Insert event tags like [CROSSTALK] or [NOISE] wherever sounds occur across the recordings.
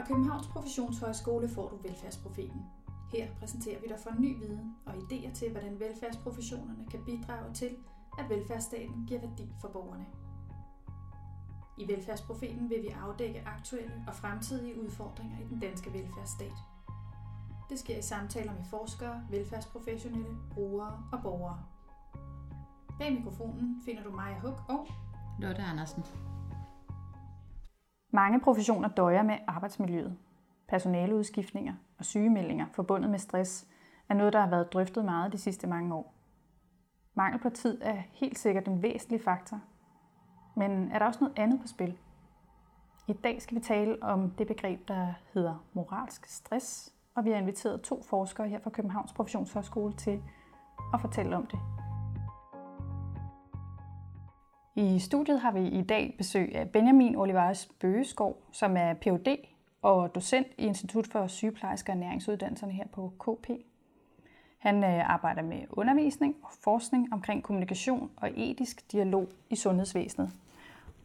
Fra Københavns Professionshøjskole får du Velfærdsprofeten. Her præsenterer vi dig for ny viden og idéer til, hvordan velfærdsprofessionerne kan bidrage til, at velfærdsstaten giver værdi for borgerne. I Velfærdsprofeten vil vi afdække aktuelle og fremtidige udfordringer i den danske velfærdsstat. Det sker i samtaler med forskere, velfærdsprofessionelle, brugere og borgere. Bag mikrofonen finder du Maja Huk og Lotte Andersen. Mange professioner døjer med arbejdsmiljøet. Personaleudskiftninger og sygemeldinger forbundet med stress er noget, der har været drøftet meget de sidste mange år. Mangel på tid er helt sikkert en væsentlig faktor. Men er der også noget andet på spil? I dag skal vi tale om det begreb, der hedder moralsk stress, og vi har inviteret to forskere her fra Københavns Professionshøjskole til at fortælle om det. I studiet har vi i dag besøg af Benjamin Olivares Bøgeskov, som er Ph.D. og docent i Institut for Sygeplejerske og Næringsuddannelserne her på KP. Han øh, arbejder med undervisning og forskning omkring kommunikation og etisk dialog i sundhedsvæsenet.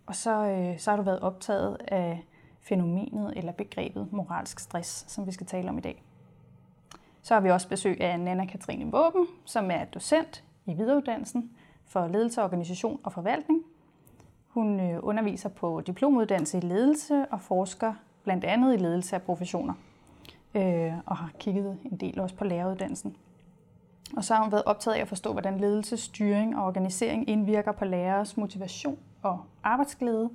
Og så, øh, så har du været optaget af fænomenet eller begrebet moralsk stress, som vi skal tale om i dag. Så har vi også besøg af Nana Katrine Våben, som er docent i videreuddannelsen for ledelse, organisation og forvaltning. Hun øh, underviser på diplomuddannelse i ledelse og forsker blandt andet i ledelse af professioner. Øh, og har kigget en del også på læreruddannelsen. Og så har hun været optaget af at forstå, hvordan ledelse, styring og organisering indvirker på lærers motivation og arbejdsglæde,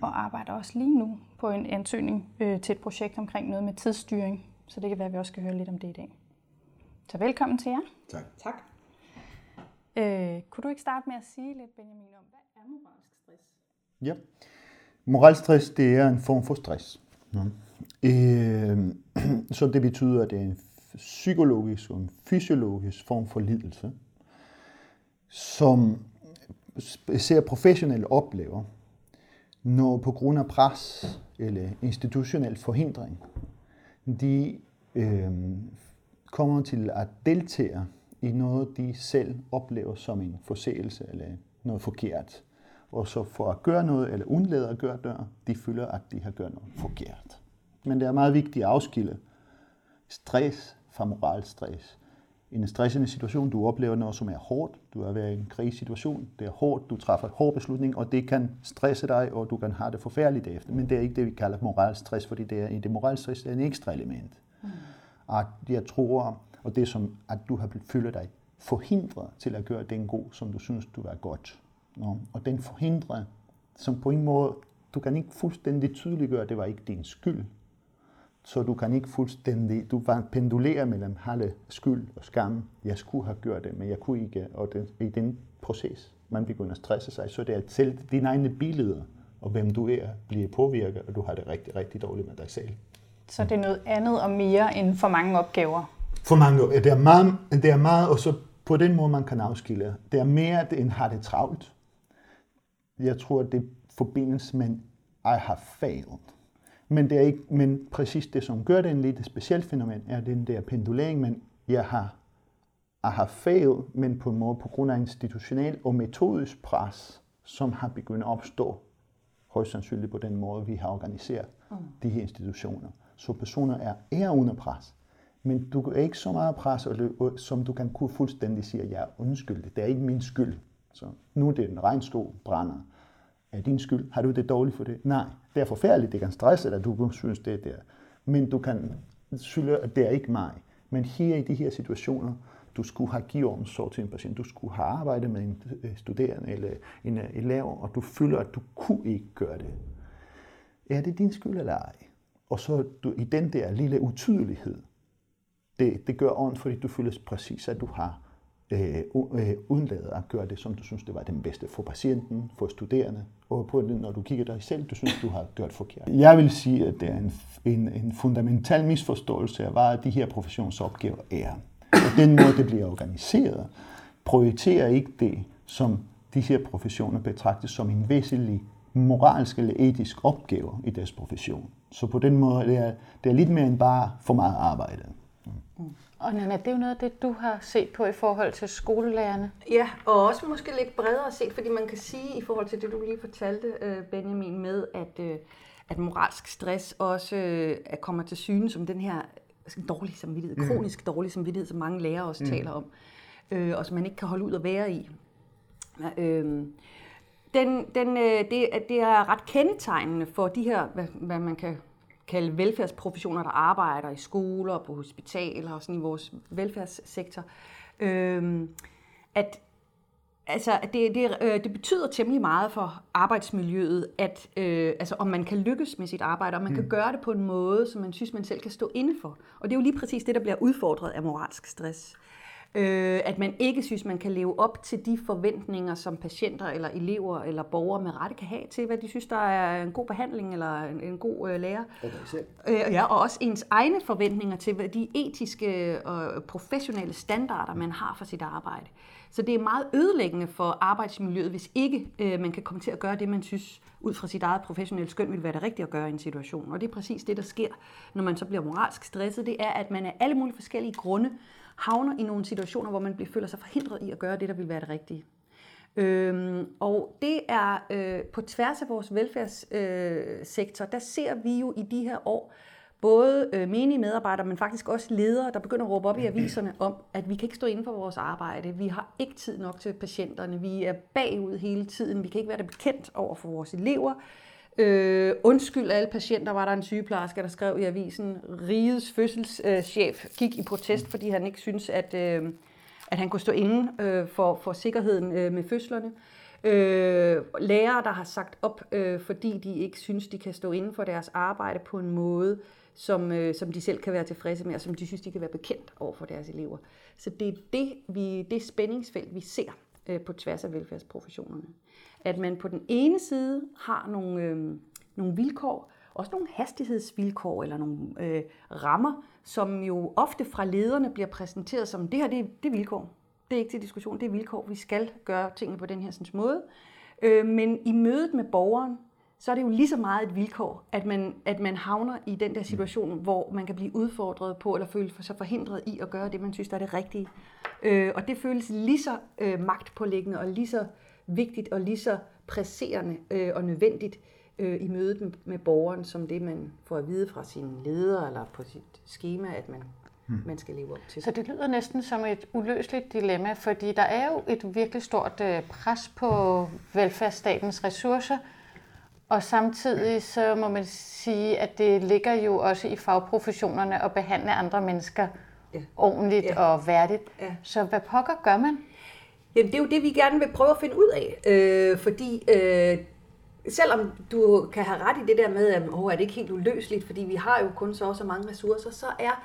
og arbejder også lige nu på en ansøgning øh, til et projekt omkring noget med tidsstyring. Så det kan være, at vi også skal høre lidt om det i dag. Så velkommen til jer. Tak. Tak. Øh, kunne du ikke starte med at sige lidt, Benjamin, om hvad er moralsk stress? Ja. Moralstress, det er en form for stress. Ja. Øh, [CLEARS THROAT] så det betyder, at det er en psykologisk og en fysiologisk form for lidelse, som især professionelle oplever, når på grund af pres eller institutionel forhindring, de øh, kommer til at deltage i noget, de selv oplever som en forseelse eller noget forkert. Og så for at gøre noget, eller undlade at gøre det, de føler, at de har gjort noget forkert. Men det er meget vigtigt at afskille stress fra moralstress. I en stressende situation, du oplever noget, som er hårdt. Du er ved en krisesituation. Det er hårdt. Du træffer en hård beslutning, og det kan stresse dig, og du kan have det forfærdeligt efter. Men det er ikke det, vi kalder moralstress, fordi det er, i det moralstress er en ekstra element. Mm. At jeg tror, og det som, at du har føler dig forhindret til at gøre den god, som du synes, du er godt. No? Og den forhindrer, som på en måde, du kan ikke fuldstændig tydeliggøre, at det var ikke din skyld. Så du kan ikke fuldstændig, du var pendulere mellem halve skyld og skam. Jeg skulle have gjort det, men jeg kunne ikke. Og det, i den proces, man begynder at stresse sig, så det er selv dine egne billeder, og hvem du er, bliver påvirket, og du har det rigtig, rigtig dårligt med dig selv. Så det er noget andet og mere end for mange opgaver? For mange opgaver. Det er meget, det er meget og så på den måde, man kan afskille. Det er mere end har det travlt. Jeg tror, det forbindes med I have failed. Men, det er ikke, men præcis det, som gør det en lidt speciel fænomen, er den der pendulering, men jeg har, I have failed, men på en måde på grund af institutionel og metodisk pres, som har begyndt at opstå højst sandsynligt på den måde, vi har organiseret mm. de her institutioner. Så personer er, er under pres. Men du er ikke så meget pres, som du kan kunne fuldstændig sige, at jeg er. Det er ikke min skyld. Så nu er det en regnskov brænder. Er din skyld? Har du det dårligt for det? Nej, det er forfærdeligt. Det kan stresse dig, du synes, det er der. Men du kan sige, at det er ikke mig. Men her i de her situationer, du skulle have givet omsorg til en patient, du skulle have arbejdet med en øh, studerende eller en øh, elev, og du føler, at du kunne ikke gøre det. Er det din skyld eller ej? Og så du, i den der lille utydelighed, det, det gør ondt, fordi du føler præcis, at du har øh, øh, undladet at gøre det, som du synes, det var den bedste for patienten, for studerende, og på det, når du kigger dig selv, du synes, du har gjort forkert. Jeg vil sige, at det er en, en, en fundamental misforståelse af, hvad de her professionsopgaver er. Og den måde, det bliver organiseret, prioriterer ikke det, som de her professioner betragtes som en væsentlig moralsk eller etisk opgave i deres profession. Så på den måde det er det er lidt mere end bare for meget arbejde. Mm. Og Nana, det er jo noget af det, du har set på i forhold til skolelærerne. Ja, og også måske lidt bredere set, fordi man kan sige i forhold til det, du lige fortalte, Benjamin, med at, at moralsk stress også øh, kommer til syne som den her dårlig samvittighed, mm. kronisk dårlig samvittighed, som mange lærere også mm. taler om, øh, og som man ikke kan holde ud at være i. Øh, den, den, øh, det, det er ret kendetegnende for de her, hvad, hvad man kan kalde velfærdsprofessioner, der arbejder i skoler og på hospitaler og sådan i vores velfærdssektor, øh, at Altså, det, det, øh, det betyder temmelig meget for arbejdsmiljøet, at øh, altså, om man kan lykkes med sit arbejde, og man mm. kan gøre det på en måde, som man synes, man selv kan stå inde for. Og det er jo lige præcis det, der bliver udfordret af moralsk stress. Øh, at man ikke synes, man kan leve op til de forventninger, som patienter eller elever eller borgere med rette kan have til, hvad de synes, der er en god behandling eller en, en god øh, lærer. Øh, ja, og også ens egne forventninger til hvad de etiske og professionelle standarder, man har for sit arbejde. Så det er meget ødelæggende for arbejdsmiljøet, hvis ikke øh, man kan komme til at gøre det, man synes ud fra sit eget professionelle skøn vil være det rigtige at gøre i en situation. Og det er præcis det, der sker, når man så bliver moralsk stresset. Det er, at man af alle mulige forskellige grunde havner i nogle situationer, hvor man føler sig forhindret i at gøre det, der vil være det rigtige. Øhm, og det er øh, på tværs af vores velfærdssektor, øh, der ser vi jo i de her år, både øh, menige medarbejdere, men faktisk også ledere, der begynder at råbe op i aviserne om, at vi kan ikke stå inden for vores arbejde. Vi har ikke tid nok til patienterne. Vi er bagud hele tiden. Vi kan ikke være det bekendt over for vores elever. Øh, undskyld alle patienter, var der en sygeplejerske, der skrev i avisen, Rigets fødselschef øh, gik i protest, fordi han ikke synes, at, øh, at han kunne stå inde øh, for, for sikkerheden øh, med fødslerne. Øh, lærere, der har sagt op, øh, fordi de ikke synes, de kan stå inden for deres arbejde på en måde, som, øh, som de selv kan være tilfredse med, og som de synes, de kan være bekendt over for deres elever. Så det er det, vi, det spændingsfelt, vi ser øh, på tværs af velfærdsprofessionerne. At man på den ene side har nogle, øh, nogle vilkår, også nogle hastighedsvilkår eller nogle øh, rammer, som jo ofte fra lederne bliver præsenteret som, det her det, det er vilkår. Det er ikke til diskussion, det er vilkår. Vi skal gøre tingene på den her sådan, måde. Øh, men i mødet med borgeren, så er det jo lige så meget et vilkår, at man, at man havner i den der situation, hvor man kan blive udfordret på, eller føle sig forhindret i at gøre det, man synes, der er det rigtige. Øh, og det føles lige så øh, magtpålæggende, og lige så vigtigt, og lige så presserende øh, og nødvendigt øh, i mødet med, med borgeren, som det, man får at vide fra sin leder, eller på sit schema, at man hmm. man skal leve op til. Så det lyder næsten som et uløseligt dilemma, fordi der er jo et virkelig stort øh, pres på velfærdsstatens ressourcer, og samtidig så må man sige, at det ligger jo også i fagprofessionerne at behandle andre mennesker ja. ordentligt ja. og værdigt. Ja. Så hvad pokker gør man? Jamen, det er jo det, vi gerne vil prøve at finde ud af. Øh, fordi øh, selvom du kan have ret i det der med, at oh, er det ikke helt uløseligt, fordi vi har jo kun så så mange ressourcer, så er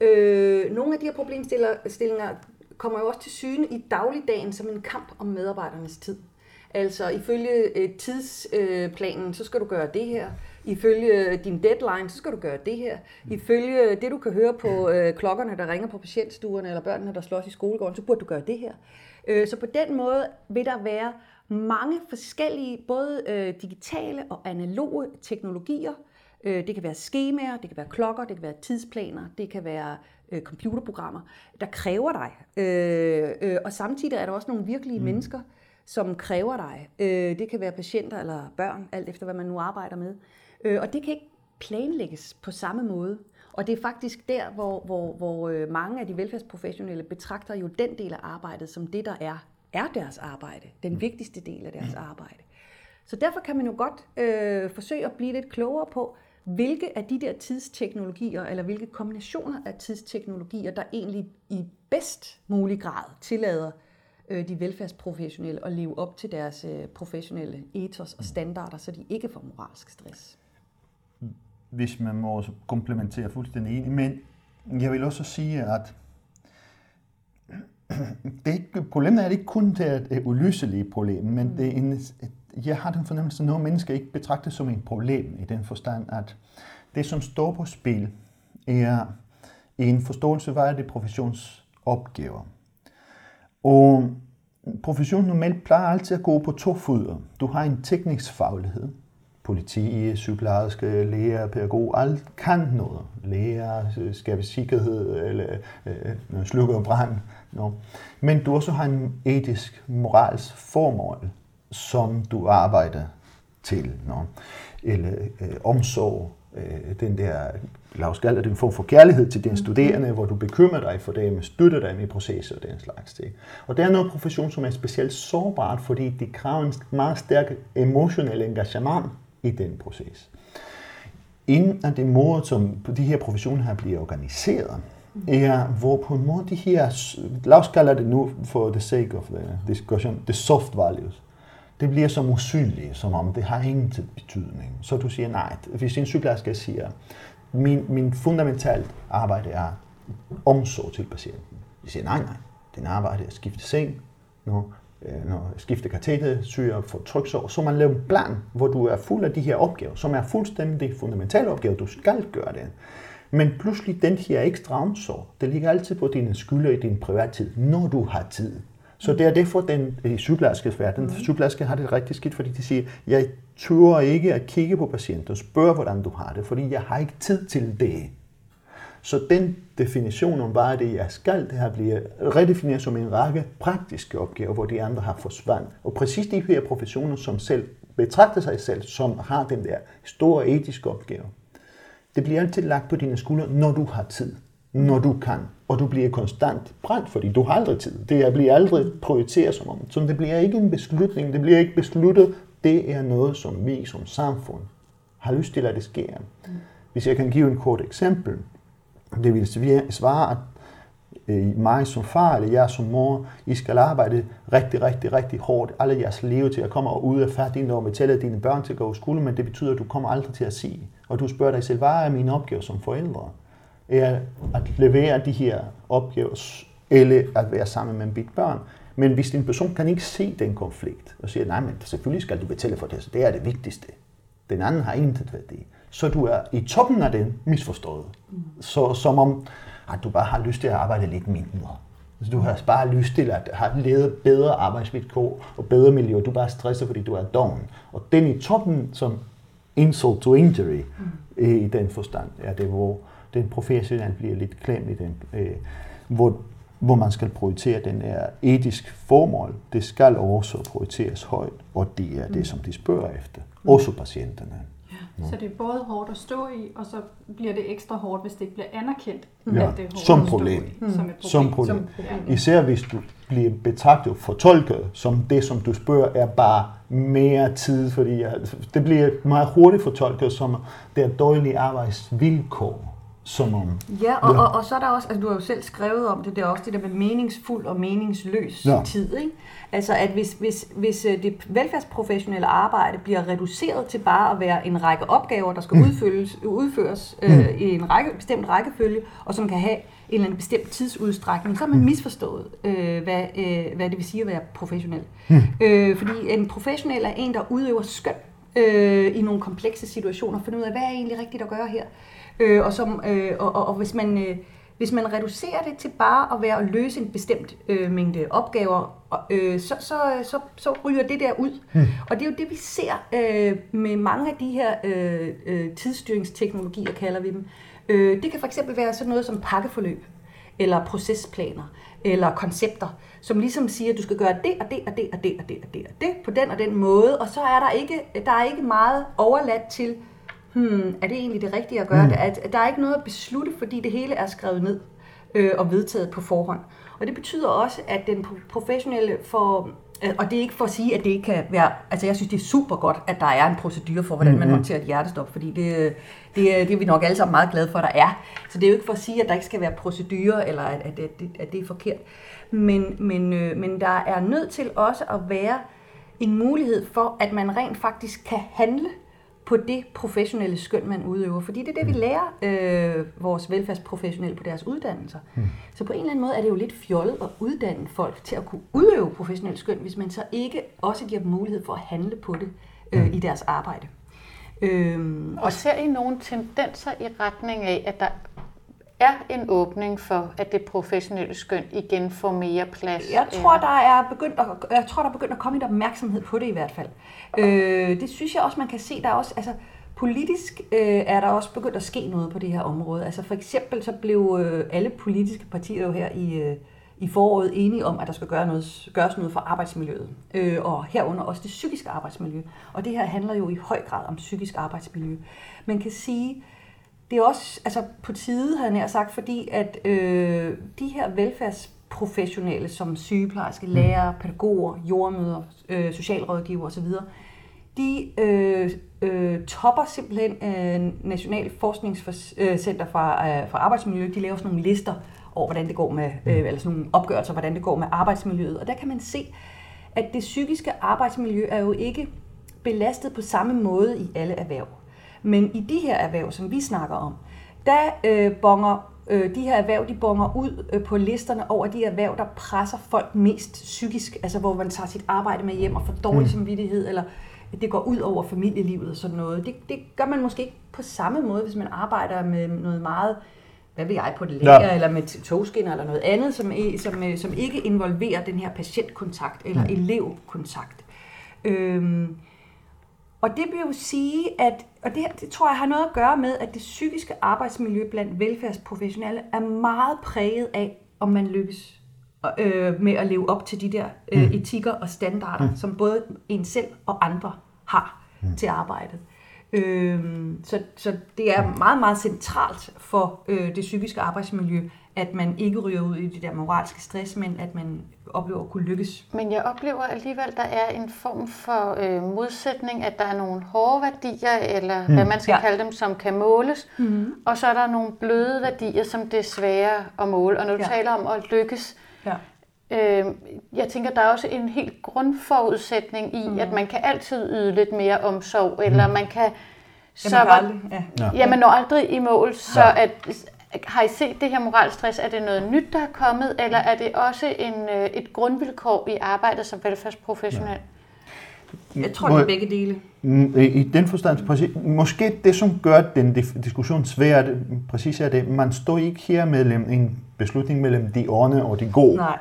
øh, nogle af de her problemstillinger kommer jo også til syne i dagligdagen som en kamp om medarbejdernes tid. Altså ifølge øh, tidsplanen, så skal du gøre det her. Ifølge øh, din deadline, så skal du gøre det her. Ifølge øh, det, du kan høre på øh, klokkerne, der ringer på patientstuerne, eller børnene, der slås i skolegården, så burde du gøre det her. Øh, så på den måde vil der være mange forskellige, både øh, digitale og analoge teknologier. Øh, det kan være skemaer, det kan være klokker, det kan være tidsplaner, det kan være øh, computerprogrammer, der kræver dig. Øh, øh, og samtidig er der også nogle virkelige mm. mennesker, som kræver dig. Øh, det kan være patienter eller børn, alt efter hvad man nu arbejder med. Øh, og det kan ikke planlægges på samme måde. Og det er faktisk der, hvor, hvor, hvor øh, mange af de velfærdsprofessionelle betragter jo den del af arbejdet som det, der er, er deres arbejde. Den mm. vigtigste del af deres arbejde. Så derfor kan man jo godt øh, forsøge at blive lidt klogere på, hvilke af de der tidsteknologier, eller hvilke kombinationer af tidsteknologier, der egentlig i bedst mulig grad tillader øh, de velfærdsprofessionelle at leve op til deres øh, professionelle ethos og standarder, så de ikke får moralsk stress. Hvis man må komplementere fuldstændig enig, men jeg vil også sige, at det er ikke, problemet er ikke kun det et uløselige problem, men mm. det er en, jeg har den fornemmelse, at nogle mennesker ikke betragter som et problem i den forstand, at det, som står på spil, er en forståelse, hvad er det professionsopgaver. Og professionen normalt plejer altid at gå på to fødder. Du har en teknisk faglighed. Politi, sygeplejerske, læger, pædagog, alt kan noget. Læger, skabe sikkerhed, eller øh, slukke brand. No. Men du også har en etisk, moralsk formål, som du arbejder til. No. eller øh, omsorg, øh, den der, lad os kalde det en form for kærlighed til dine studerende, hvor du bekymrer dig for dem, støtter dem i processer og den slags ting. Og det er noget profession, som er specielt sårbart, fordi det kræver en meget stærk emotionel engagement i den proces. En af de måder, som de her professioner her bliver organiseret, er, hvor på en måde de her, lad os kalde det nu for the sake of the discussion, the soft values, det bliver som usynlige, som om det har ingen betydning. Så du siger nej. Hvis en sygeplejerske siger, min, min fundamentalt arbejde er omsorg til patienten. Jeg siger nej, nej. Den arbejde er at skifte seng, øh, når skifte kateter, syre for tryksår. Så man laver en plan, hvor du er fuld af de her opgaver, som er fuldstændig fundamentale opgaver. Du skal gøre det. Men pludselig den her ekstra omsorg, det ligger altid på dine skylder i din privattid, når du har tid. Så det er det for den i sygeplejerskes verden. Mm. Sygeplejersker har det rigtig skidt, fordi de siger, jeg tør ikke at kigge på patienten og spørge, hvordan du har det, fordi jeg har ikke tid til det. Så den definition om, hvad det jeg skal, det her bliver redefineret som en række praktiske opgaver, hvor de andre har forsvandt. Og præcis de her professioner, som selv betragter sig selv, som har den der store etiske opgave, det bliver altid lagt på dine skuldre, når du har tid, når du kan, og du bliver konstant brændt, fordi du har aldrig tid. Det bliver aldrig prioriteret som om. Så det bliver ikke en beslutning, det bliver ikke besluttet. Det er noget, som vi som samfund har lyst til, at det sker. Hvis jeg kan give en kort eksempel, det vil svare, at øh, mig som far eller jeg som mor, I skal arbejde rigtig, rigtig, rigtig hårdt alle jeres liv til at komme ud af færdig og tælle dine børn til at gå i skole, men det betyder, at du kommer aldrig til at sige. Og du spørger dig selv, hvad er min opgave som forældre? Er at levere de her opgaver, eller at være sammen med mit børn. Men hvis en person kan ikke se den konflikt, og siger, nej, men selvfølgelig skal du betale for det, så det er det vigtigste. Den anden har intet værdi. Så du er i toppen af den misforstået. Så som om, at du bare har lyst til at arbejde lidt mindre. Så du har bare lyst til at have levet bedre arbejdsvilkår og bedre miljø. Du er bare stresset, fordi du er doven. Og den i toppen, som insult to injury, mm. i den forstand, er det, hvor den professionelle bliver lidt klemt i den, øh, hvor, hvor man skal prioritere den er etisk formål. Det skal også prioriteres højt, og det er det, mm. som de spørger efter. Også patienterne. Så det er både hårdt at stå i, og så bliver det ekstra hårdt, hvis det ikke bliver anerkendt, ja. at det er hårdt som at stå problem. i. Mm. Som et problem. Som problem. Især hvis du bliver betragtet fortolket som det, som du spørger, er bare mere tid, fordi det bliver meget hurtigt fortolket som det er dårlige arbejdsvilkår som om... Ja, og, ja. Og, og så er der også, altså du har jo selv skrevet om det, det er også det der med meningsfuld og meningsløs ja. tid, ikke? Altså at hvis, hvis, hvis øh, det velfærdsprofessionelle arbejde bliver reduceret til bare at være en række opgaver, der skal mm. udføres, udføres øh, mm. øh, i en række, bestemt rækkefølge, og som kan have en eller anden bestemt tidsudstrækning, så har man mm. misforstået, øh, hvad, øh, hvad det vil sige at være professionel. Mm. Øh, fordi en professionel er en, der udøver skøn øh, i nogle komplekse situationer, finde ud af, hvad er egentlig rigtigt at gøre her. Øh, og, som, øh, og, og, og hvis man... Øh, hvis man reducerer det til bare at være at løse en bestemt øh, mængde opgaver, øh, så, så, så, så ryger det der ud. Mm. Og det er jo det, vi ser øh, med mange af de her øh, øh, tidsstyringsteknologier, kalder vi dem. Øh, det kan for eksempel være sådan noget som pakkeforløb, eller procesplaner, eller koncepter, som ligesom siger, at du skal gøre det og det og det og det og det og det og det på den og den måde, og så er der ikke, der er ikke meget overladt til, hmm, er det egentlig det rigtige at gøre mm. det? At, der er ikke noget at beslutte, fordi det hele er skrevet ned øh, og vedtaget på forhånd. Og det betyder også, at den professionelle får, øh, og det er ikke for at sige, at det ikke kan være, altså jeg synes det er super godt, at der er en procedure for, hvordan man mm-hmm. håndterer et hjertestop, fordi det, det, det er vi nok alle sammen meget glade for, at der er. Så det er jo ikke for at sige, at der ikke skal være procedurer, eller at, at, at, at det er forkert. Men, men, øh, men der er nødt til også at være en mulighed for, at man rent faktisk kan handle på det professionelle skøn, man udøver. Fordi det er det, vi mm. lærer øh, vores velfærdsprofessionelle på deres uddannelser. Mm. Så på en eller anden måde er det jo lidt fjollet at uddanne folk til at kunne udøve professionelle skøn, hvis man så ikke også giver dem mulighed for at handle på det øh, mm. i deres arbejde. Øhm, og ser I nogle tendenser i retning af, at der er en åbning for, at det professionelle skøn igen får mere plads? Jeg tror, der er begyndt at, jeg tror, der er begyndt at komme lidt opmærksomhed på det i hvert fald. Øh, det synes jeg også, man kan se. Der er også, altså, politisk øh, er der også begyndt at ske noget på det her område. Altså for eksempel så blev øh, alle politiske partier jo her i, øh, i foråret enige om, at der skal gøre noget, gøres noget for arbejdsmiljøet, øh, og herunder også det psykiske arbejdsmiljø. Og det her handler jo i høj grad om psykisk arbejdsmiljø. Man kan sige, det er også altså, på tide, havde jeg sagt, fordi at øh, de her velfærdsprofessionelle, som sygeplejerske, lærer, pædagoger, jordmøder, øh, socialrådgiver osv., de øh, øh, topper simpelthen øh, National Forskningscenter for, øh, for Arbejdsmiljø. De laver sådan nogle lister over, hvordan det går med, øh, eller sådan nogle opgørelser, hvordan det går med arbejdsmiljøet. Og der kan man se, at det psykiske arbejdsmiljø er jo ikke belastet på samme måde i alle erhverv. Men i de her erhverv, som vi snakker om, der øh, bonger øh, de her erhverv, de bonger ud øh, på listerne over de erhverv, der presser folk mest psykisk, altså hvor man tager sit arbejde med hjem og får dårlig mm. samvittighed, eller det går ud over familielivet og sådan noget. Det, det gør man måske ikke på samme måde, hvis man arbejder med noget meget, hvad ved jeg, på det lager, ja. eller med togskinner eller noget andet, som, som, øh, som ikke involverer den her patientkontakt eller mm. elevkontakt. Øhm, og det vil jo sige, at, og det, det tror jeg har noget at gøre med, at det psykiske arbejdsmiljø blandt velfærdsprofessionelle er meget præget af, om man lykkes øh, med at leve op til de der øh, mm. etikker og standarder, mm. som både en selv og andre har mm. til arbejdet. Øh, så, så det er meget, meget centralt for øh, det psykiske arbejdsmiljø, at man ikke ryger ud i det der moralske stress, men at man oplever at kunne lykkes. Men jeg oplever alligevel, at der er en form for øh, modsætning, at der er nogle hårde værdier, eller mm. hvad man skal ja. kalde dem, som kan måles, mm. og så er der nogle bløde værdier, som det er svære at måle. Og når du ja. taler om at lykkes, ja. Øh, jeg tænker, der er også en helt grundforudsætning i, mm. at man kan altid yde lidt mere omsorg, eller mm. man kan... Så ja, man kan aldrig, ja. ja, man når aldrig i mål, så ja. at har I set det her moralstress? Er det noget nyt, der er kommet, eller er det også en, øh, et grundvilkår i arbejdet som velfærdsprofessionel? Ja. Jeg tror, det er begge dele. Mm, I den forstand, præcis, måske det, som gør den diskussion svær, præcis er det, man står ikke her mellem en beslutning mellem de onde og de gode. Nej.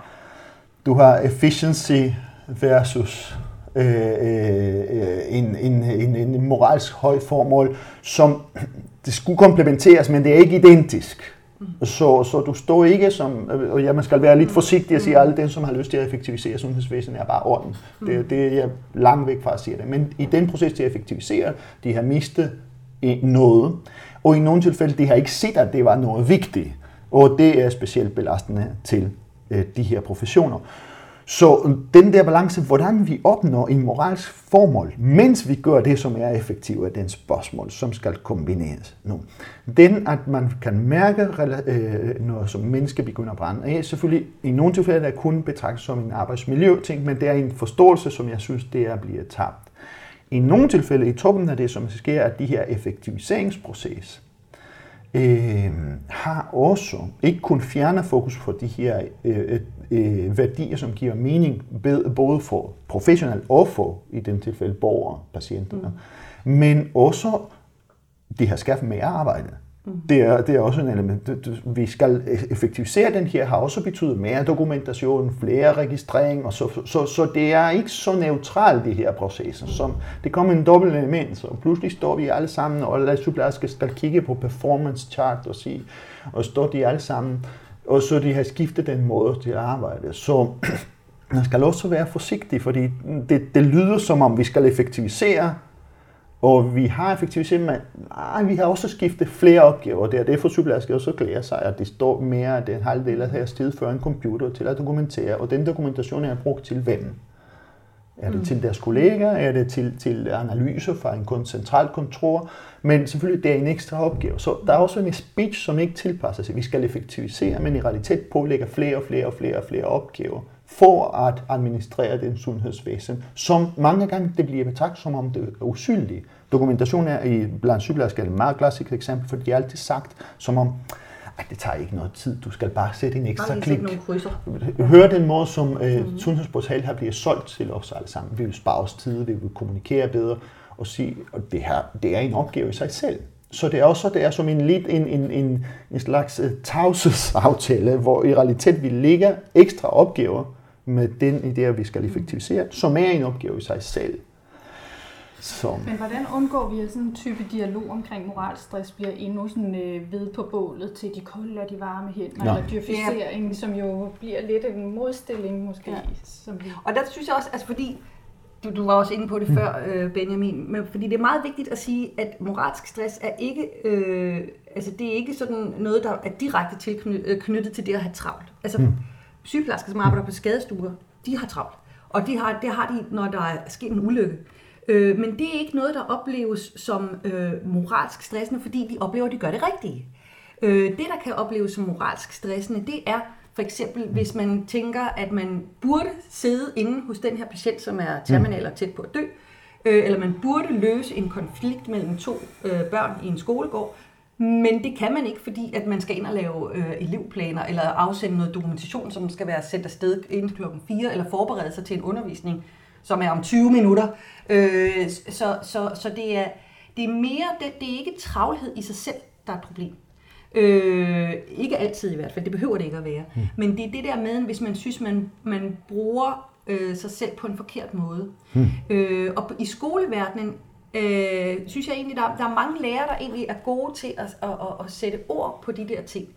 Du har efficiency versus øh, øh, en, en, en, en moralsk høj formål, som [CLEARS THROAT] det skulle komplementeres, men det er ikke identisk. Mm. Så, så du står ikke som, og ja, man skal være lidt forsigtig og sige, at alle dem, som har lyst til at effektivisere sundhedsvæsenet, er bare orden. Det, det er jeg langt væk fra at sige det. Men i den proces til at effektivisere, de har mistet noget, og i nogle tilfælde, de har ikke set, at det var noget vigtigt. Og det er specielt belastende til øh, de her professioner. Så den der balance, hvordan vi opnår en moralsk formål, mens vi gør det, som er effektivt, er den spørgsmål, som skal kombineres nu. Den, at man kan mærke, øh, når som menneske begynder at brænde, af, selvfølgelig i nogle tilfælde er kun betragtet som en arbejdsmiljøting, men det er en forståelse, som jeg synes, det er bliver tabt. I nogle tilfælde i toppen af det, som sker, er de her effektiviseringsproces, øh, har også ikke kun fjernet fokus på de her øh, øh, værdier, som giver mening både for professionelt og for, i den tilfælde, borgere, patienter, mm. men også de har skaffet mere arbejde. Mhm. Det, er, det er også en element. Vi skal e- effektivisere den her, har også betydet mere dokumentation, flere registrering, og så, så, så det er ikke så neutralt, de her processer. Som, det kommer en dobbelt element, så pludselig står vi alle sammen, og alle sygeplejersker skal kigge på performance chart og sige, og står de alle sammen, og så de har skiftet den måde de arbejder. Så [CLEARS THROAT] man skal også være forsigtig, fordi det, det lyder som om, vi skal effektivisere, og vi har effektiviseret, men nej, vi har også skiftet flere opgaver. Det er det for sygeplejersker også glæder sig, at det står mere af den halvdel af deres tid før en computer til at dokumentere, og den dokumentation er brugt til hvem? Er det mm. til deres kolleger? Er det til, til analyser fra en centralt kontor? Men selvfølgelig, det er en ekstra opgave. Så der er også en speech, som ikke tilpasser sig. Vi skal effektivisere, men i realitet pålægger flere og flere og flere og flere opgaver for at administrere den sundhedsvæsen, som mange gange det bliver betragtet som om det er uskyldigt. Dokumentation er i blandt sygeplejersker et meget klassisk eksempel, for de har altid sagt som om, at det tager ikke noget tid, du skal bare sætte en ekstra klik. Hør den måde, som øh, mm-hmm. sundhedsportal har bliver solgt til os alle sammen. Vi vil spare os tid, vi vil kommunikere bedre og sige, at det her det er en opgave i sig selv. Så det er også det er som en, lidt en, en, en, en slags uh, tavshedsaftale, hvor i realitet vi ligger ekstra opgaver med den idé, at vi skal effektivisere, som er en opgave i sig selv. Som, Men hvordan undgår vi, at sådan en type dialog omkring moralstress bliver endnu sådan øh, ved på bålet til de kolde og de varme hænder, Nå. eller dyrficering, som jo bliver lidt en modstilling måske. Ja. Som vi... Og der synes jeg også, altså fordi, du, du var også inde på det Mm. før, øh, Benjamin, men fordi det er meget vigtigt at sige, at moralsk stress er ikke, øh, altså det er ikke sådan noget, der er direkte tilknyttet øh, knyttet til det at have travlt. Altså Mm. Sygeplejersker, som arbejder på skadestuer, de har travlt. Og de har, det har de, når der er sket en ulykke. Øh, men det er ikke noget, der opleves som øh, moralsk stressende, fordi de oplever, at de gør det rigtige. Øh, det, der kan opleves som moralsk stressende, det er for eksempel, hvis man tænker, at man burde sidde inde hos den her patient, som er terminal og tæt på at dø, øh, eller man burde løse en konflikt mellem to øh, børn i en skolegård, men det kan man ikke, fordi at man skal ind og lave øh, elevplaner, eller afsende noget dokumentation, som skal være sendt afsted inden klokken 4, eller forberede sig til en undervisning, som er om 20 minutter. Øh, så, så, så det, er, det er mere, det, det er ikke travlhed i sig selv, der er et problem. Øh, ikke altid i hvert fald, det behøver det ikke at være. Mm. Men det er det der med, hvis man synes, man, man bruger øh, sig selv på en forkert måde. Mm. Øh, og i skoleverdenen øh, synes jeg egentlig, der, der er mange lærere, der egentlig er gode til at, at, at, at sætte ord på de der ting.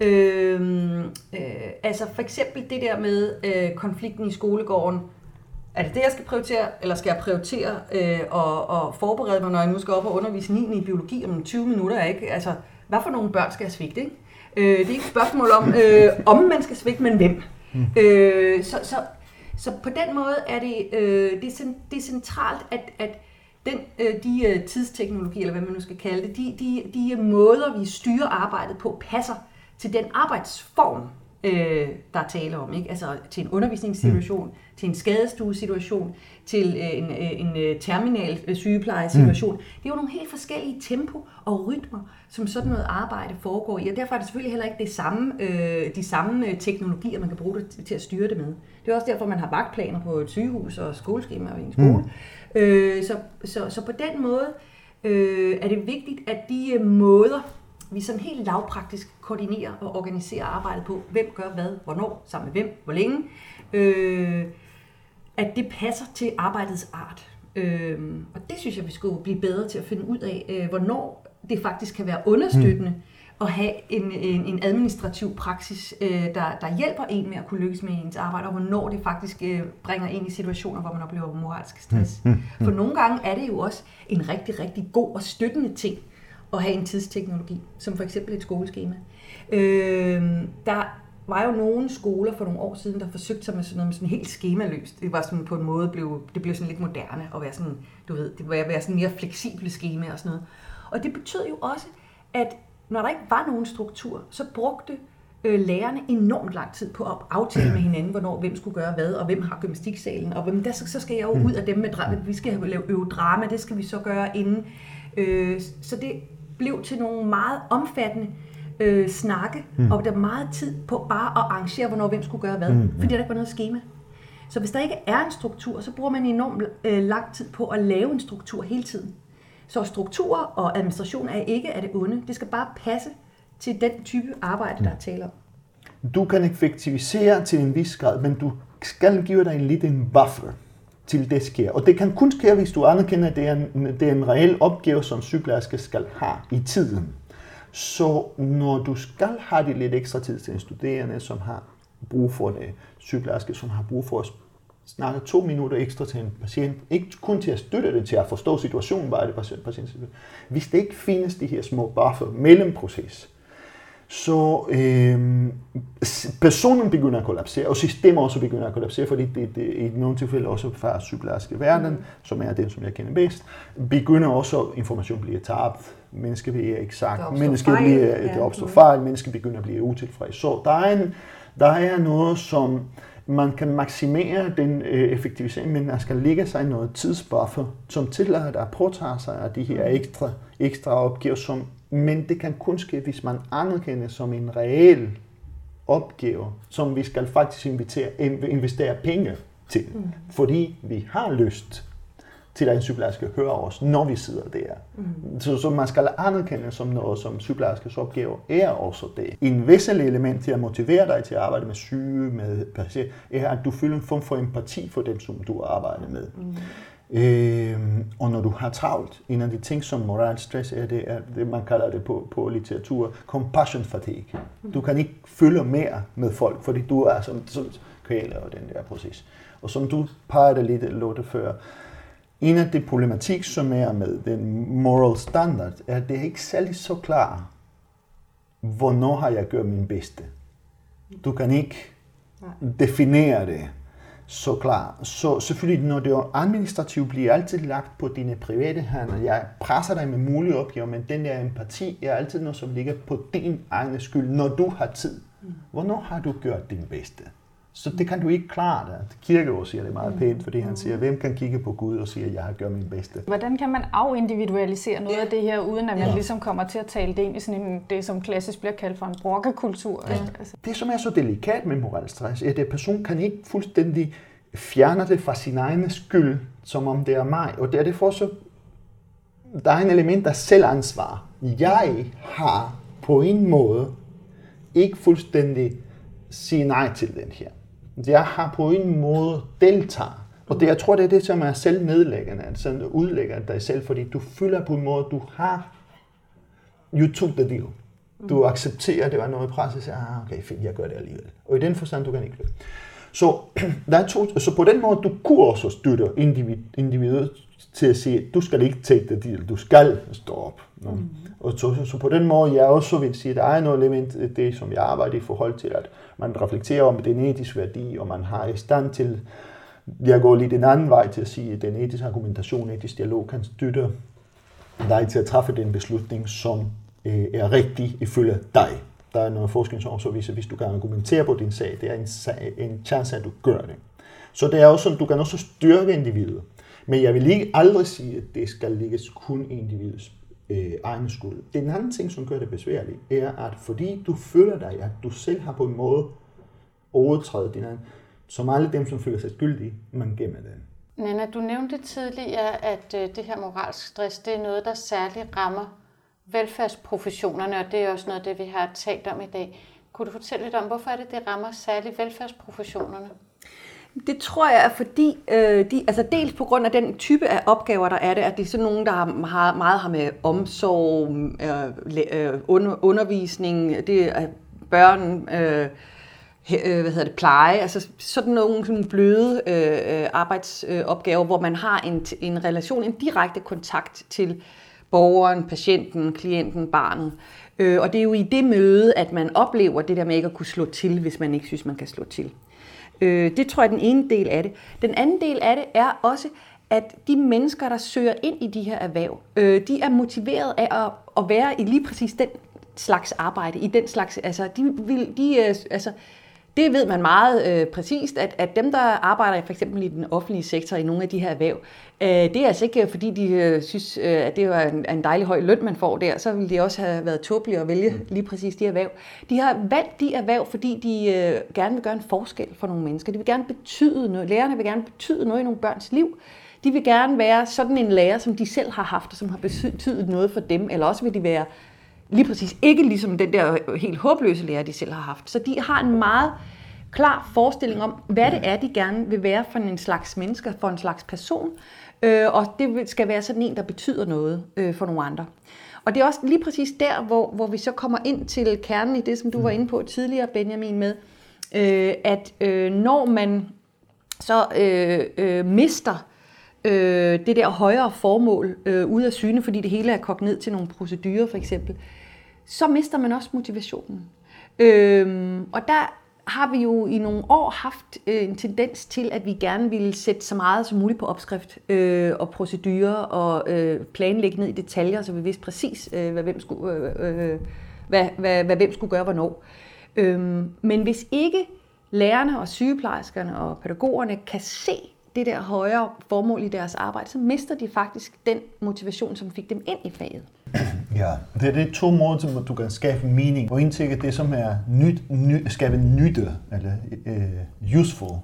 Øh, øh, altså for eksempel det der med øh, konflikten i skolegården. Er det det, jeg skal prioritere, eller skal jeg prioritere øh, og, og forberede mig, når jeg nu skal op og undervise 9. i biologi om 20 minutter? Ikke? Altså, hvad for nogle børn skal jeg svigte? Ikke? Øh, det er ikke et spørgsmål om, øh, om man skal svigte, men hvem. Mm. Øh, så, så, så på den måde er det, øh, det, er, det er centralt, at, at den, øh, de øh, tidsteknologi, eller hvad man nu skal kalde det, de, de, de måder, vi styrer arbejdet på, passer til den arbejdsform, øh, der er tale om. Ikke? Altså til en undervisningssituation, mm. til en skadestuesituation, til øh, en, øh, en øh, terminal øh, sygeplejesituation. Mm. Det er jo nogle helt forskellige tempo og rytmer, som sådan noget arbejde foregår i. Og derfor er det selvfølgelig heller ikke det samme, øh, de samme øh, teknologier, man kan bruge det til, at styre det med. Det er også derfor, man har vagtplaner på et sygehus og skoleskema i en skole. Mm. Øh, så, så, så på den måde øh, er det vigtigt, at de øh, måder, vi sådan helt lavpraktisk koordinerer og organiserer arbejdet på, hvem gør hvad, hvornår, sammen med hvem, hvor længe, øh, at det passer til arbejdets art. Øh, og det synes jeg, vi skulle blive bedre til at finde ud af, øh, hvornår det faktisk kan være understøttende mm. At have en, en, en administrativ praksis, øh, der, der hjælper en med at kunne lykkes med ens arbejde, og hvornår det faktisk øh, bringer en i situationer, hvor man oplever moralsk stress. Mm. Mm. For nogle gange er det jo også en rigtig, rigtig god og støttende ting, at have en tidsteknologi, som for eksempel et skoleskema. Øh, der var jo nogle skoler for nogle år siden, der forsøgte sig med sådan noget med sådan helt skemaløst. Det var sådan på en måde, blev, det blev sådan lidt moderne at være sådan, du ved, det var at være sådan mere fleksible skema og sådan noget. Og det betød jo også, at når der ikke var nogen struktur, så brugte øh, lærerne enormt lang tid på at aftale med hinanden, hvornår hvem skulle gøre hvad, og hvem har gymnastiksalen, og hvem, der, så skal jeg jo ud af dem med drama, vi skal lave øve drama, det skal vi så gøre inden. Øh, så det blev til nogle meget omfattende øh, snakke, mm. og der var meget tid på bare at arrangere, hvornår hvem skulle gøre hvad, mm. fordi der ikke var noget schema. Så hvis der ikke er en struktur, så bruger man enormt øh, lang tid på at lave en struktur hele tiden. Så struktur og administration er ikke af det onde. Det skal bare passe til den type arbejde, der er tale om. Du kan effektivisere til en vis grad, men du skal give dig en liten buffer til det sker. Og det kan kun ske, hvis du anerkender, at det er en, det er en reel opgave, som sygeplejerske skal have i tiden. Så når du skal have det lidt ekstra tid til en studerende, som har brug for det, sygeplejerske, som har brug for at snakke to minutter ekstra til en patient, ikke kun til at støtte det, til at forstå situationen, bare det patient, patient. Hvis det ikke findes de her små buffer mellem proces, så øh, personen begynder at kollapsere, og systemet også begynder at kollapsere, fordi det, det i nogle tilfælde også fra sygeplejerske verden, som er den, som jeg kender bedst, begynder også information bliver tabt, mennesker bliver ikke sagt, mennesker fejl, bliver, ja. det opstår fejl, mennesker begynder at blive utilfredse. Så der er, en, der er noget, som man kan maksimere den øh, effektivisering, men der skal ligge sig noget tidsbuffer, som tillader dig at påtage sig af de her ekstra, ekstra opgaver, som, men det kan kun ske, hvis man anerkender som en reel opgave, som vi skal faktisk invitere, investere penge til, mm. fordi vi har lyst til at en sygeplejerske hører os, når vi sidder der. Mm. Så, så man skal anerkende som noget, som sygeplejerskes opgave er også det. En væsentlig element til at motivere dig til at arbejde med syge, med patienter, er, at du føler en form for empati for dem, som du arbejder med. Mm. Øh, og når du har travlt, en af de ting, som moral stress er, det er det, man kalder det på, på litteratur, compassion fatigue. Du kan ikke følge mere med folk, fordi du er som, som kvæler og den der proces. Og som du pegede lidt Lotte før, en af de problematik, som er med den moral standard, er, at det er ikke særlig så klar, hvornår har jeg gjort min bedste. Du kan ikke definere det så klar. Så selvfølgelig, når det er administrativt, bliver altid lagt på dine private hænder. Jeg presser dig med mulige opgaver, men den der empati er altid noget, som ligger på din egen skyld, når du har tid. Hvornår har du gjort din bedste? Så det kan du ikke klare det. Kirkegaard siger det meget pænt, fordi han siger, hvem kan kigge på Gud og sige, at jeg har gjort min bedste. Hvordan kan man afindividualisere noget af det her, uden at man ja. ligesom kommer til at tale det ind i sådan en, det, som klassisk bliver kaldt for en brokkekultur? Ja. Altså. Det, som er så delikat med moralstress, er, at en person kan ikke fuldstændig fjerne det fra sin egen skyld, som om det er mig. Og det er det for så, der er en element af selvansvar. Jeg har på en måde ikke fuldstændig sige nej til den her. Jeg har på en måde deltager. Og det, jeg tror, det er det, som er selv nedlæggende, altså udlægger dig selv, fordi du føler på en måde, du har, you took the deal. Du accepterer, at det var noget pres, og siger, ah, okay, fint, jeg gør det alligevel. Og i den forstand, du kan ikke løbe. Så, [CLEARS THROAT] der er to, så på den måde, du kunne også støtte individ, individet til at sige, du skal ikke take the deal, du skal stå op. Mm. Og så, så, på den måde, jeg også vil sige, der er noget element af det, som jeg arbejder i forhold til, at man reflekterer om den etiske værdi, og man har i stand til, jeg går lidt en anden vej til at sige, at den etiske argumentation, etisk dialog kan støtte dig til at træffe den beslutning, som øh, er rigtig ifølge dig. Der er noget forskning, som også viser, at hvis du kan argumentere på din sag, det er en, sag, en chance, at du gør det. Så det er også du kan også styrke individet. Men jeg vil ikke aldrig sige, at det skal ligge kun individets øh, egen skyld. Den anden ting, som gør det besværligt, er, at fordi du føler dig, at du selv har på en måde overtrædet din egen, som alle dem, som føler sig skyldige, man gemmer den. Nana, du nævnte tidligere, at øh, det her moralsk stress, det er noget, der særligt rammer velfærdsprofessionerne, og det er også noget af det, vi har talt om i dag. Kunne du fortælle lidt om, hvorfor er det, det rammer særligt velfærdsprofessionerne? Det tror jeg er fordi, øh, de, altså dels på grund af den type af opgaver, der er det, at det er sådan nogen, der har, har meget har med omsorg, øh, øh, undervisning, det er børn, øh, øh, hvad hedder det, pleje, altså sådan nogle sådan bløde øh, øh, arbejdsopgaver, hvor man har en, en relation, en direkte kontakt til borgeren, patienten, klienten, barnet. Øh, og det er jo i det møde, at man oplever det der med ikke at kunne slå til, hvis man ikke synes, man kan slå til. Øh, det tror jeg er den ene del af det. Den anden del af det er også, at de mennesker, der søger ind i de her erhverv, øh, de er motiveret af at, at være i lige præcis den slags arbejde, i den slags, altså, de vil, de, øh, altså, det ved man meget øh, præcist, at, at dem, der arbejder for eksempel i den offentlige sektor i nogle af de her erhverv, øh, det er altså ikke fordi, de øh, synes, øh, at det var en, en dejlig høj løn, man får der. Så ville det også have været tåbeligt at vælge lige præcis de erhverv. De har valgt de erhverv, fordi de øh, gerne vil gøre en forskel for nogle mennesker. De vil gerne betyde noget. Lærerne vil gerne betyde noget i nogle børns liv. De vil gerne være sådan en lærer, som de selv har haft, og som har betydet noget for dem. Eller også vil de være lige præcis ikke ligesom den der helt håbløse lærer, de selv har haft. Så de har en meget klar forestilling om, hvad det er, de gerne vil være for en slags mennesker, for en slags person. Øh, og det skal være sådan en, der betyder noget øh, for nogle andre. Og det er også lige præcis der, hvor, hvor vi så kommer ind til kernen i det, som du var inde på tidligere, Benjamin, med, øh, at øh, når man så øh, øh, mister øh, det der højere formål øh, ud af syne, fordi det hele er kogt ned til nogle procedurer for eksempel, så mister man også motivationen. Øh, og der har vi jo i nogle år haft øh, en tendens til, at vi gerne ville sætte så meget som muligt på opskrift øh, og procedurer og øh, planlægge ned i detaljer, så vi vidste præcis, øh, hvad, hvem skulle, øh, øh, hvad, hvad, hvad hvem skulle gøre hvornår. Øh, men hvis ikke lærerne og sygeplejerskerne og pædagogerne kan se det der højere formål i deres arbejde, så mister de faktisk den motivation, som fik dem ind i faget. Ja, det er det to måder, som du kan skabe mening. Og en ting er det, som er nyt, ny, skabe nytte, eller uh, useful,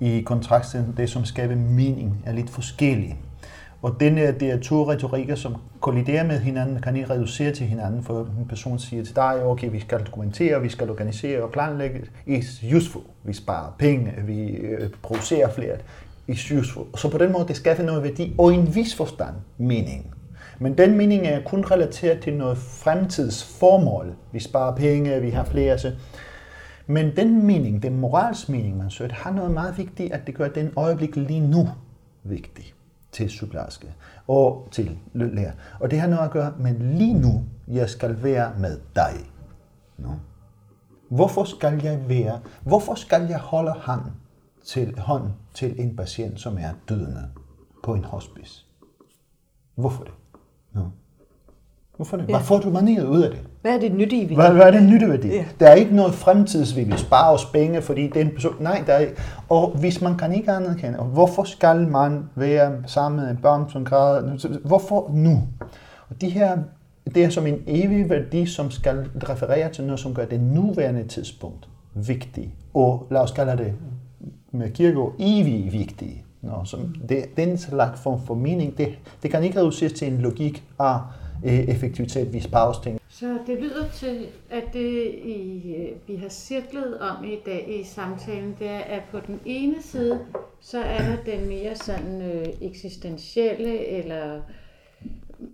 i kontrast til det, som skaber mening, er lidt forskellige. Og den er, det er to retorikker, som kolliderer med hinanden, kan ikke reducere til hinanden, for en person siger til dig, okay, vi skal dokumentere, vi skal organisere og planlægge, is useful. Vi sparer penge, vi øh, producerer flere i sygehuset. Så på den måde, det skaffer noget værdi og en vis forstand mening. Men den mening er kun relateret til noget fremtidsformål. Vi sparer penge, vi har flere. Så. Men den mening, den moralsk mening, man søger, har noget meget vigtigt, at det gør den øjeblik lige nu vigtig til sygeplejerske og til lærer. Og det har noget at gøre med lige nu, jeg skal være med dig. No? Hvorfor skal jeg være, hvorfor skal jeg holde hånd til, hånd til en patient, som er dødende på en hospice? Hvorfor det? No. Hvorfor det? Hvad får du maniet ud af det? Hvad er det nyttige ved det? Hvad, hvad er det nytteværdi? Ja. Der er ikke noget fremtids, vi vil spare os penge, fordi den person... Nej, der er ikke. Og hvis man kan ikke anerkende, og hvorfor skal man være sammen med en børn, som græder? Hvorfor nu? Og de her, det er som en evig værdi, som skal referere til noget, som gør det nuværende tidspunkt vigtigt. Og lad os kalde det med kirke evig vigtigt. Nå, som det, den slags form for mening, det, det kan ikke reduceres til en logik af øh, effektivitet, vi sparer ting. Så det lyder til, at det i, øh, vi har cirklet om i dag i samtalen, det er, at på den ene side, så er der den mere sådan øh, eksistentielle eller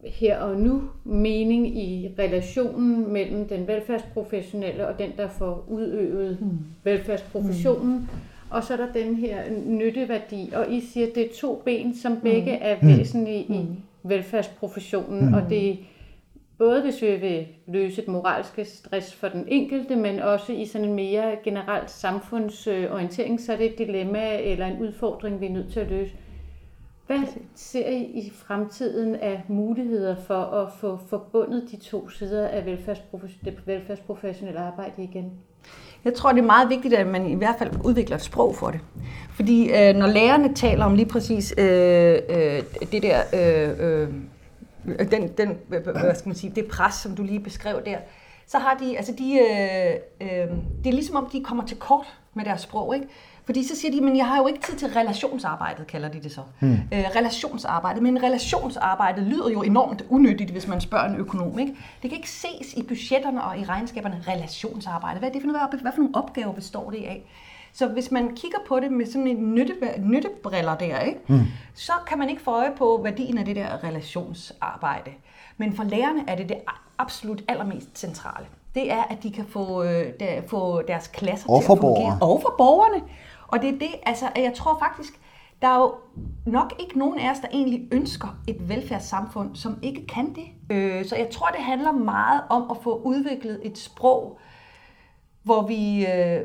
her og nu mening i relationen mellem den velfærdsprofessionelle og den, der får udøvet mm. velfærdsprofessionen. Mm. Og så er der den her nytteværdi, og I siger, at det er to ben, som begge mm. er væsentlige mm. i velfærdsprofessionen, mm. og det både hvis vi vil løse et moralsk stress for den enkelte, men også i sådan en mere generelt samfundsorientering, så er det et dilemma eller en udfordring, vi er nødt til at løse. Hvad ser I i fremtiden af muligheder for at få forbundet de to sider af det velfærdsprofessionelle arbejde igen? Jeg tror, det er meget vigtigt, at man i hvert fald udvikler et sprog for det. Fordi øh, når lærerne taler om lige præcis øh, øh, det der... Øh, øh, den, den, hvad skal man sige, det pres, som du lige beskrev der, så har de, altså de, øh, øh, det er ligesom om, de kommer til kort med deres sprog, ikke? Fordi så siger de, men jeg har jo ikke tid til relationsarbejdet, kalder de det så. Hmm. Øh, relationsarbejde. Men relationsarbejdet lyder jo enormt unyttigt, hvis man spørger en økonom. Ikke? Det kan ikke ses i budgetterne og i regnskaberne relationsarbejde. Hvad er det for, noget, hvad for nogle opgaver består det af? Så hvis man kigger på det med sådan en nytte, nyttebriller der, ikke? Mm. så kan man ikke få øje på værdien af det der relationsarbejde. Men for lærerne er det det absolut allermest centrale. Det er, at de kan få, øh, der, få deres klasser og til at fungere. Og for borgerne. Og det er det, altså, jeg tror faktisk, der er jo nok ikke nogen af os, der egentlig ønsker et velfærdssamfund, som ikke kan det. Øh, så jeg tror, det handler meget om at få udviklet et sprog, hvor vi, øh,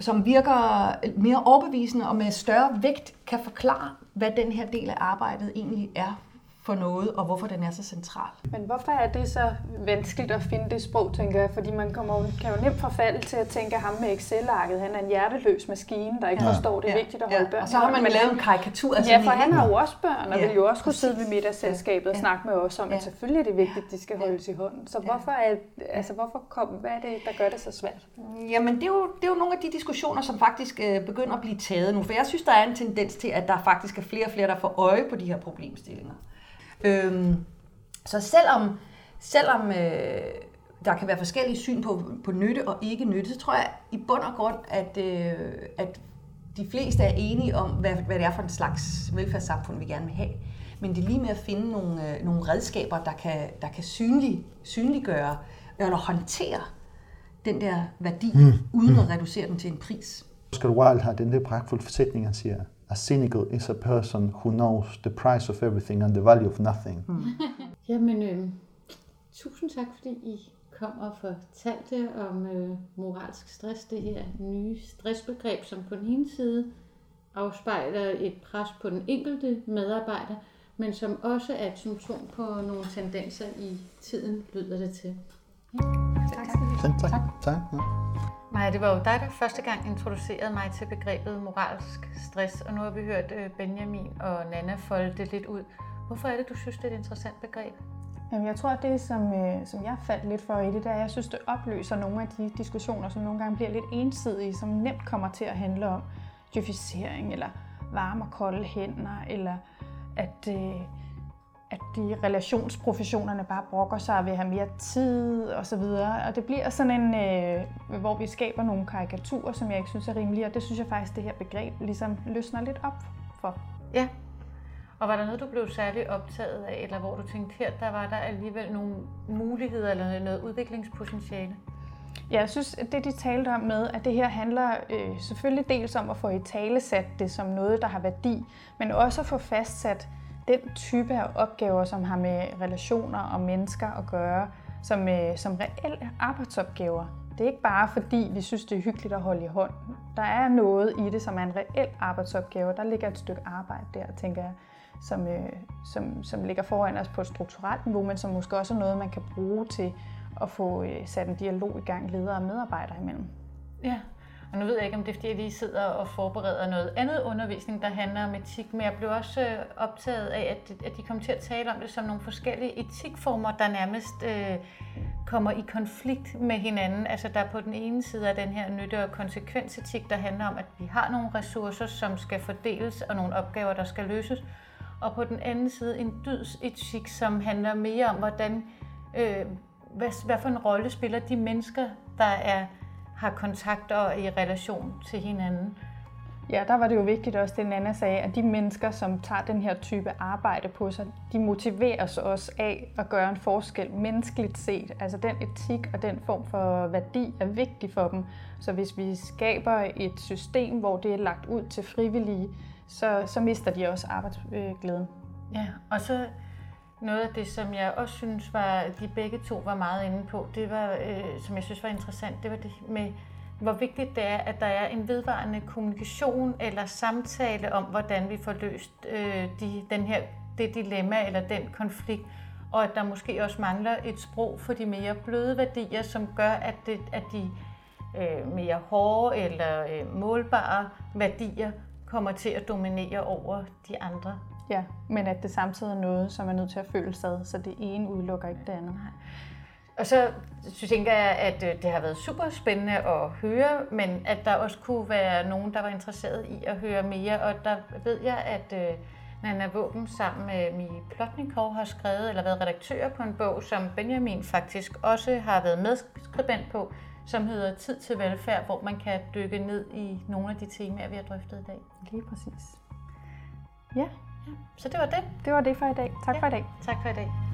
som virker mere overbevisende og med større vægt kan forklare, hvad den her del af arbejdet egentlig er for noget, og hvorfor den er så central. Men hvorfor er det så vanskeligt at finde det sprog, tænker jeg? Fordi man kommer, kan jo nemt forfalde til at tænke ham med Excel-arket. Han er en hjerteløs maskine, der ikke ja. forstår, det er ja. vigtigt at holde ja. børn. Og så har man lavet en karikatur af Ja, for han har jo også børn, og ja. vil jo også kunne sidde ved middagsselskabet og snakke med os om, ja. at selvfølgelig er det vigtigt, at de skal holdes i hånden. Så hvorfor, er, altså, hvorfor kom, hvad er det, der gør det så svært? Jamen, det er jo, det er jo nogle af de diskussioner, som faktisk øh, begynder at blive taget nu. For jeg synes, der er en tendens til, at der faktisk er flere og flere, der får øje på de her problemstillinger. Øhm, så selvom, selvom øh, der kan være forskellige syn på, på nytte og ikke nytte, så tror jeg i bund og grund, at, øh, at de fleste er enige om, hvad, hvad det er for en slags velfærdssamfund, vi gerne vil have. Men det er lige med at finde nogle, øh, nogle redskaber, der kan, der kan synlig, synliggøre eller håndtere den der værdi, mm. uden at reducere den til en pris. Oscar Wilde har den der pragtfulde forsætning, han siger, a cynical is a person who knows the price of everything and the value of nothing. Mm. [LAUGHS] Jamen, øh, tusind tak, fordi I kom og fortalte om øh, moralsk stress, det her nye stressbegreb, som på den ene side afspejler et pres på den enkelte medarbejder, men som også er et symptom på nogle tendenser i tiden, lyder det til. Ja, tak. Tak. tak. tak. tak. tak. Nej, det var jo dig, der første gang introducerede mig til begrebet moralsk stress, og nu har vi hørt øh, Benjamin og Nana folde det lidt ud. Hvorfor er det, du synes, det er et interessant begreb? Jamen, jeg tror, at det, som, øh, som jeg faldt lidt for i det, der jeg synes, det opløser nogle af de diskussioner, som nogle gange bliver lidt ensidige, som nemt kommer til at handle om djøfisering, eller varme og kolde hænder, eller at, øh, at de relationsprofessionerne bare brokker sig og vil have mere tid og så videre. Og det bliver sådan en, øh, hvor vi skaber nogle karikaturer, som jeg ikke synes er rimelige, og det synes jeg faktisk, det her begreb ligesom løsner lidt op for. Ja. Og var der noget, du blev særligt optaget af, eller hvor du tænkte, her der var der alligevel nogle muligheder eller noget udviklingspotentiale? Ja, jeg synes, at det de talte om med, at det her handler øh, selvfølgelig dels om at få i tale sat det som noget, der har værdi, men også at få fastsat den type af opgaver, som har med relationer og mennesker at gøre, som, øh, som reelle arbejdsopgaver. Det er ikke bare fordi, vi synes, det er hyggeligt at holde i hånd. Der er noget i det, som er en reel arbejdsopgave. Der ligger et stykke arbejde der, tænker jeg, som, øh, som, som ligger foran os på et strukturelt niveau, men som måske også er noget, man kan bruge til at få øh, sat en dialog i gang ledere og medarbejdere imellem. Ja, og nu ved jeg ikke, om det er, fordi jeg lige sidder og forbereder noget andet undervisning, der handler om etik, men jeg blev også øh, optaget af, at, at de kom til at tale om det som nogle forskellige etikformer, der nærmest øh, kommer i konflikt med hinanden. Altså der på den ene side er den her nytte- og konsekvensetik, der handler om, at vi har nogle ressourcer, som skal fordeles, og nogle opgaver, der skal løses. Og på den anden side en dydsetik, som handler mere om, hvordan, øh, hvad, hvad for en rolle spiller de mennesker, der er har kontakt og i relation til hinanden. Ja, der var det jo vigtigt også, det Nana sagde, at de mennesker, som tager den her type arbejde på sig, de motiveres også af at gøre en forskel menneskeligt set. Altså den etik og den form for værdi er vigtig for dem. Så hvis vi skaber et system, hvor det er lagt ud til frivillige, så, så mister de også arbejdsglæden. Ja, og så noget af det, som jeg også synes var, de begge to var meget inde på, det var, øh, som jeg synes var interessant, det var det med, hvor vigtigt det er, at der er en vedvarende kommunikation eller samtale om, hvordan vi får løst øh, de, den her, det dilemma eller den konflikt, og at der måske også mangler et sprog for de mere bløde værdier, som gør, at, det, at de øh, mere hårde eller øh, målbare værdier kommer til at dominere over de andre. Ja, men at det samtidig er noget, som er nødt til at føle sig, så det ene udelukker ikke det andet. Og så synes jeg, at øh, det har været super spændende at høre, men at der også kunne være nogen, der var interesseret i at høre mere. Og der ved jeg, at øh, Nana Våben sammen med Mi Plotnikov har skrevet, eller været redaktør på en bog, som Benjamin faktisk også har været medskribent på, som hedder Tid til velfærd, hvor man kan dykke ned i nogle af de temaer, vi har drøftet i dag. Lige præcis. Ja, Ja, så det var det. Det var det for i dag. Tak ja, for i dag. Tak for i dag.